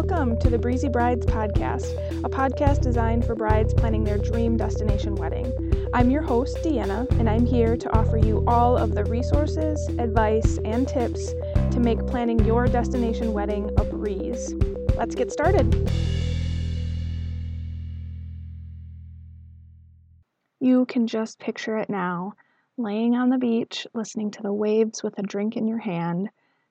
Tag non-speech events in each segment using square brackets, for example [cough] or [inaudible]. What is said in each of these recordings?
Welcome to the Breezy Brides Podcast, a podcast designed for brides planning their dream destination wedding. I'm your host, Deanna, and I'm here to offer you all of the resources, advice, and tips to make planning your destination wedding a breeze. Let's get started. You can just picture it now laying on the beach, listening to the waves with a drink in your hand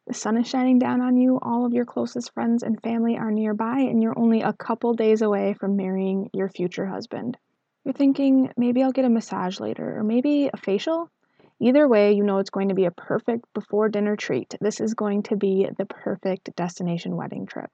the sun is shining down on you, all of your closest friends and family are nearby, and you're only a couple days away from marrying your future husband. You're thinking, maybe I'll get a massage later, or maybe a facial? Either way, you know it's going to be a perfect before dinner treat. This is going to be the perfect destination wedding trip.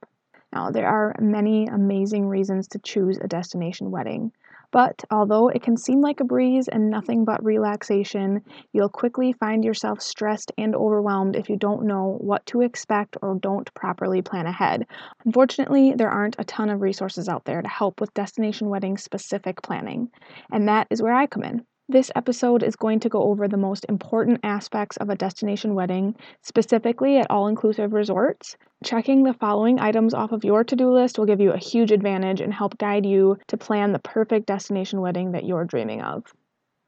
Now, there are many amazing reasons to choose a destination wedding. But although it can seem like a breeze and nothing but relaxation, you'll quickly find yourself stressed and overwhelmed if you don't know what to expect or don't properly plan ahead. Unfortunately, there aren't a ton of resources out there to help with destination wedding specific planning, and that is where I come in. This episode is going to go over the most important aspects of a destination wedding, specifically at all inclusive resorts. Checking the following items off of your to do list will give you a huge advantage and help guide you to plan the perfect destination wedding that you're dreaming of.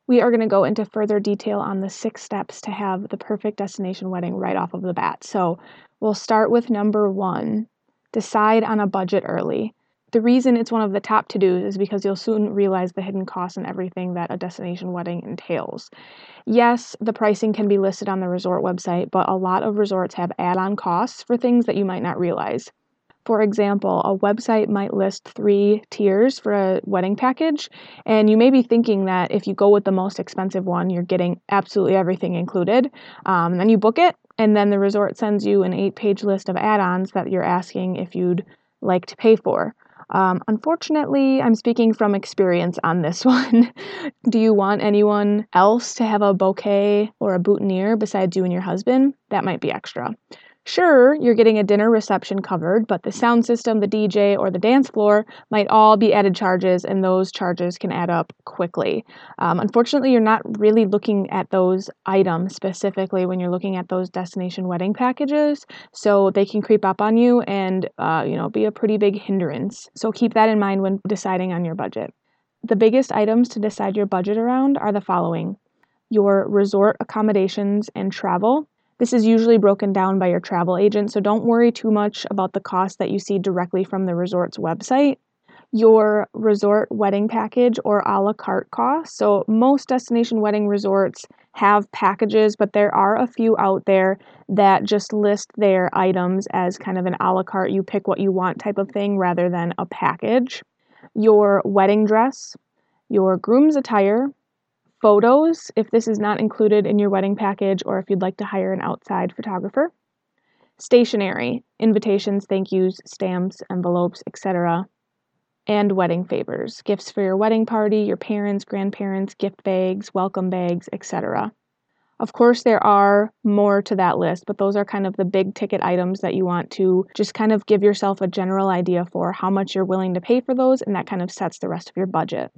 We are going to go into further detail on the six steps to have the perfect destination wedding right off of the bat. So, we'll start with number one decide on a budget early the reason it's one of the top to dos is because you'll soon realize the hidden costs and everything that a destination wedding entails. Yes, the pricing can be listed on the resort website, but a lot of resorts have add on costs for things that you might not realize. For example, a website might list three tiers for a wedding package, and you may be thinking that if you go with the most expensive one, you're getting absolutely everything included. Um, then you book it, and then the resort sends you an eight page list of add ons that you're asking if you'd like to pay for. Um, unfortunately, I'm speaking from experience on this [laughs] one. Do you want anyone else to have a bouquet or a boutonniere besides you and your husband? That might be extra. Sure, you're getting a dinner reception covered, but the sound system, the DJ, or the dance floor might all be added charges, and those charges can add up quickly. Um, unfortunately, you're not really looking at those items specifically when you're looking at those destination wedding packages, so they can creep up on you and uh, you know be a pretty big hindrance. So keep that in mind when deciding on your budget. The biggest items to decide your budget around are the following: your resort accommodations and travel this is usually broken down by your travel agent, so don't worry too much about the cost that you see directly from the resort's website. Your resort wedding package or a la carte cost. So, most destination wedding resorts have packages, but there are a few out there that just list their items as kind of an a la carte, you pick what you want type of thing rather than a package. Your wedding dress, your groom's attire, photos if this is not included in your wedding package or if you'd like to hire an outside photographer. Stationery, invitations, thank yous, stamps, envelopes, etc. And wedding favors, gifts for your wedding party, your parents, grandparents, gift bags, welcome bags, etc. Of course, there are more to that list, but those are kind of the big ticket items that you want to just kind of give yourself a general idea for how much you're willing to pay for those, and that kind of sets the rest of your budget.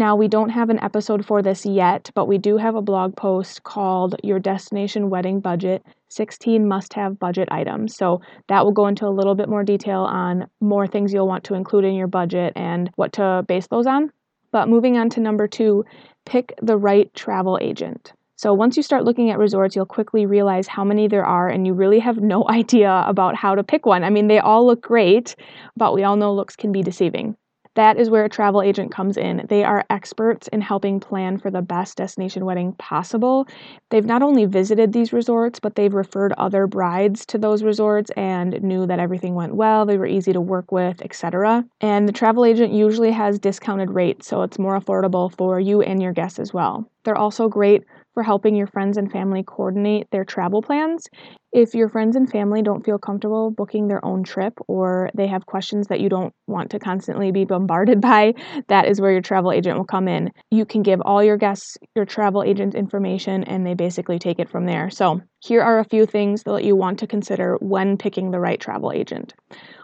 Now, we don't have an episode for this yet, but we do have a blog post called Your Destination Wedding Budget 16 Must Have Budget Items. So, that will go into a little bit more detail on more things you'll want to include in your budget and what to base those on. But moving on to number two, pick the right travel agent. So, once you start looking at resorts, you'll quickly realize how many there are, and you really have no [laughs] idea about how to pick one. I mean, they all look great, but we all know looks can be deceiving. That is where a travel agent comes in. They are experts in helping plan for the best destination wedding possible. They've not only visited these resorts, but they've referred other brides to those resorts and knew that everything went well, they were easy to work with, etc. And the travel agent usually has discounted rates, so it's more affordable for you and your guests as well. They're also great for helping your friends and family coordinate their travel plans. If your friends and family don't feel comfortable booking their own trip or they have questions that you don't want to constantly be bombarded [laughs] by, that is where your travel agent will come in. You can give all your guests your travel agent information and they basically take it from there. So, here are a few things that you want to consider when picking the right travel agent.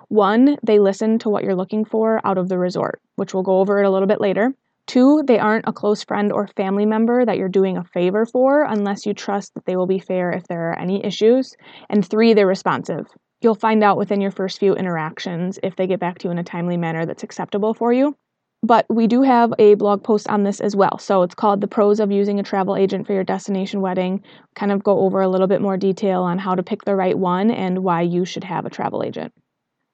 One, they listen to what you're looking for out of the resort, which we'll go over it a little bit later. Two, they aren't a close friend or family member that you're doing a favor for unless you trust that they will be fair if there are any issues. And three, they're responsive. You'll find out within your first few interactions if they get back to you in a timely manner that's acceptable for you. But we do have a blog post on this as well. So it's called The Pros of Using a Travel Agent for Your Destination Wedding. Kind of go over a little bit more detail on how to pick the right one and why you should have a travel agent.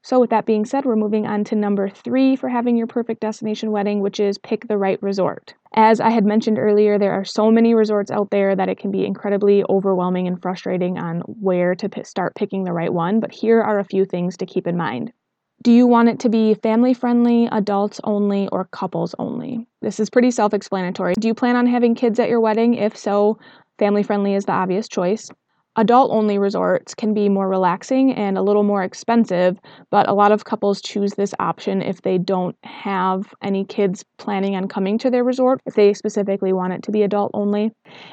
So, with that being said, we're moving on to number three for having your perfect destination wedding, which is pick the right resort. As I had mentioned earlier, there are so many resorts out there that it can be incredibly overwhelming and frustrating on where to p- start picking the right one, but here are a few things to keep in mind. Do you want it to be family friendly, adults only, or couples only? This is pretty self explanatory. Do you plan on having kids at your wedding? If so, family friendly is the obvious choice. Adult only resorts can be more relaxing and a little more expensive, but a lot of couples choose this option if they don't have any kids planning on coming to their resort, if they specifically want it to be adult only.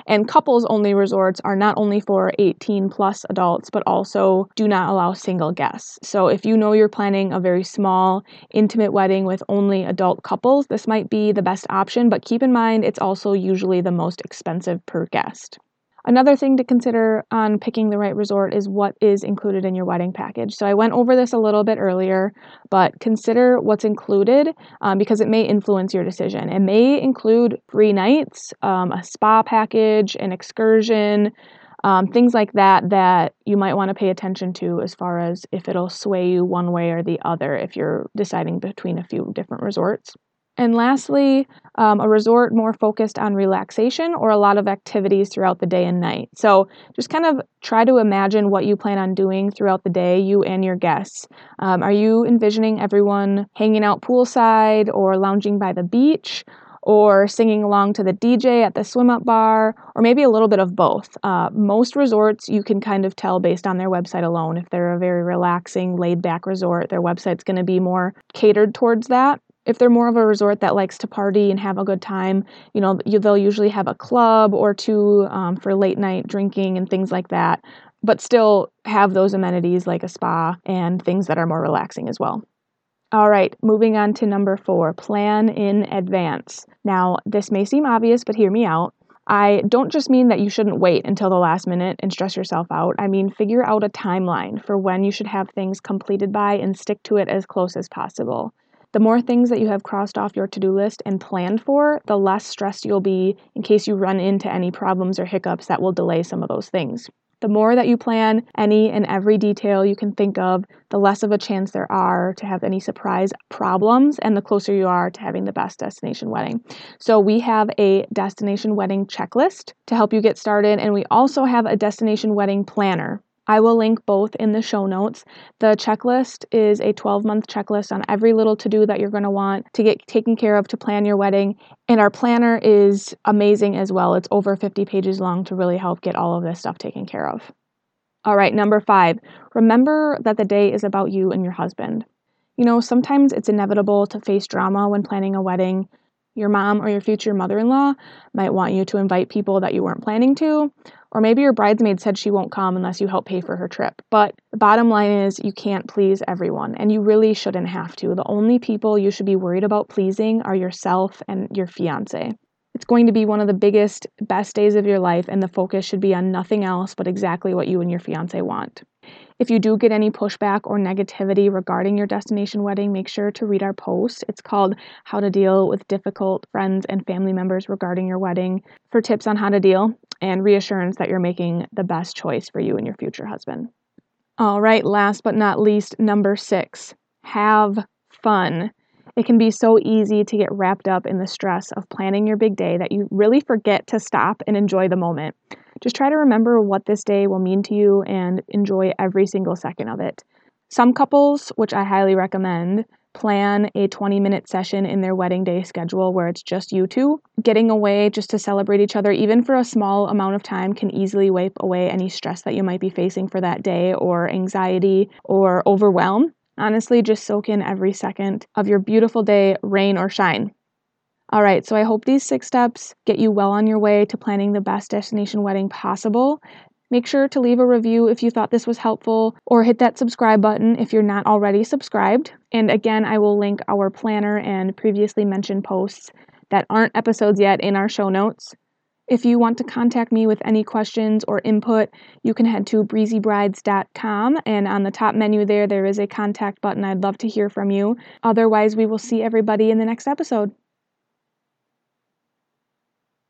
And couples only resorts are not only for 18 plus adults, but also do not allow single guests. So if you know you're planning a very small, intimate wedding with only adult couples, this might be the best option, but keep in mind it's also usually the most expensive per guest. Another thing to consider on picking the right resort is what is included in your wedding package. So I went over this a little bit earlier, but consider what's included um, because it may influence your decision. It may include free nights, um, a spa package, an excursion, um, things like that that you might want to pay attention to as far as if it'll sway you one way or the other if you're deciding between a few different resorts. And lastly, um, a resort more focused on relaxation or a lot of activities throughout the day and night. So just kind of try to imagine what you plan on doing throughout the day, you and your guests. Um, are you envisioning everyone hanging out poolside or lounging by the beach? Or singing along to the DJ at the swim up bar, or maybe a little bit of both. Uh, most resorts you can kind of tell based on their website alone. If they're a very relaxing, laid back resort, their website's to be more catered towards that if they're more of a resort that likes to party and have a good time, you know, they'll usually have a club or two um, for late night drinking and things like that, but still have those amenities like a spa and things that are more relaxing as well. All right, moving on to number four plan in advance. Now, this may seem obvious, but hear me out. I don't just mean that you shouldn't wait until the last minute and stress yourself out. I mean, figure out a timeline for when you should have things completed by and stick to it as close as possible. The more things that you have crossed off your to do list and planned for, the less stressed you'll be in case you run into any problems or hiccups that will delay some of those things. The more that you plan any and every detail you can think of, the less of a chance there are to have any surprise problems, and the closer you are to having the best destination wedding. So, we have a destination wedding checklist to help you get started, and we also have a destination wedding planner. I will link both in the show notes. The checklist is a 12 month checklist on every little to do that you're going to want to get taken care of to plan your wedding. And our planner is amazing as well. It's over 50 pages long to really help get all of this stuff taken care of. All right, number five, remember that the day is about you and your husband. You know, sometimes it's inevitable to face drama when planning a wedding. Your mom or your future mother in law might want you to invite people that you weren't planning to, or maybe your bridesmaid said she won't come unless you help pay for her trip. But the bottom line is you can't please everyone, and you really shouldn't have to. The only people you should be worried about pleasing are yourself and your fiance. It's going to be one of the biggest, best days of your life, and the focus should be on nothing else but exactly what you and your fiance want. If you do get any pushback or negativity regarding your destination wedding, make sure to read our post. It's called How to Deal with Difficult Friends and Family Members Regarding Your Wedding for tips on how to deal and reassurance that you're making the best choice for you and your future husband. All right, last but not least, number six have fun. It can be so easy to get wrapped up in the stress of planning your big day that you really forget to stop and enjoy the moment. Just try to remember what this day will mean to you and enjoy every single second of it. Some couples, which I highly recommend, plan a 20 minute session in their wedding day schedule where it's just you two. Getting away just to celebrate each other, even for a small amount of time, can easily wipe away any stress that you might be facing for that day or anxiety or overwhelm. Honestly, just soak in every second of your beautiful day, rain or shine. All right, so I hope these six steps get you well on your way to planning the best destination wedding possible. Make sure to leave a review if you thought this was helpful, or hit that subscribe button if you're not already subscribed. And again, I will link our planner and previously mentioned posts that aren't episodes yet in our show notes. If you want to contact me with any questions or input, you can head to breezybrides.com and on the top menu there, there is a contact button. I'd love to hear from you. Otherwise, we will see everybody in the next episode.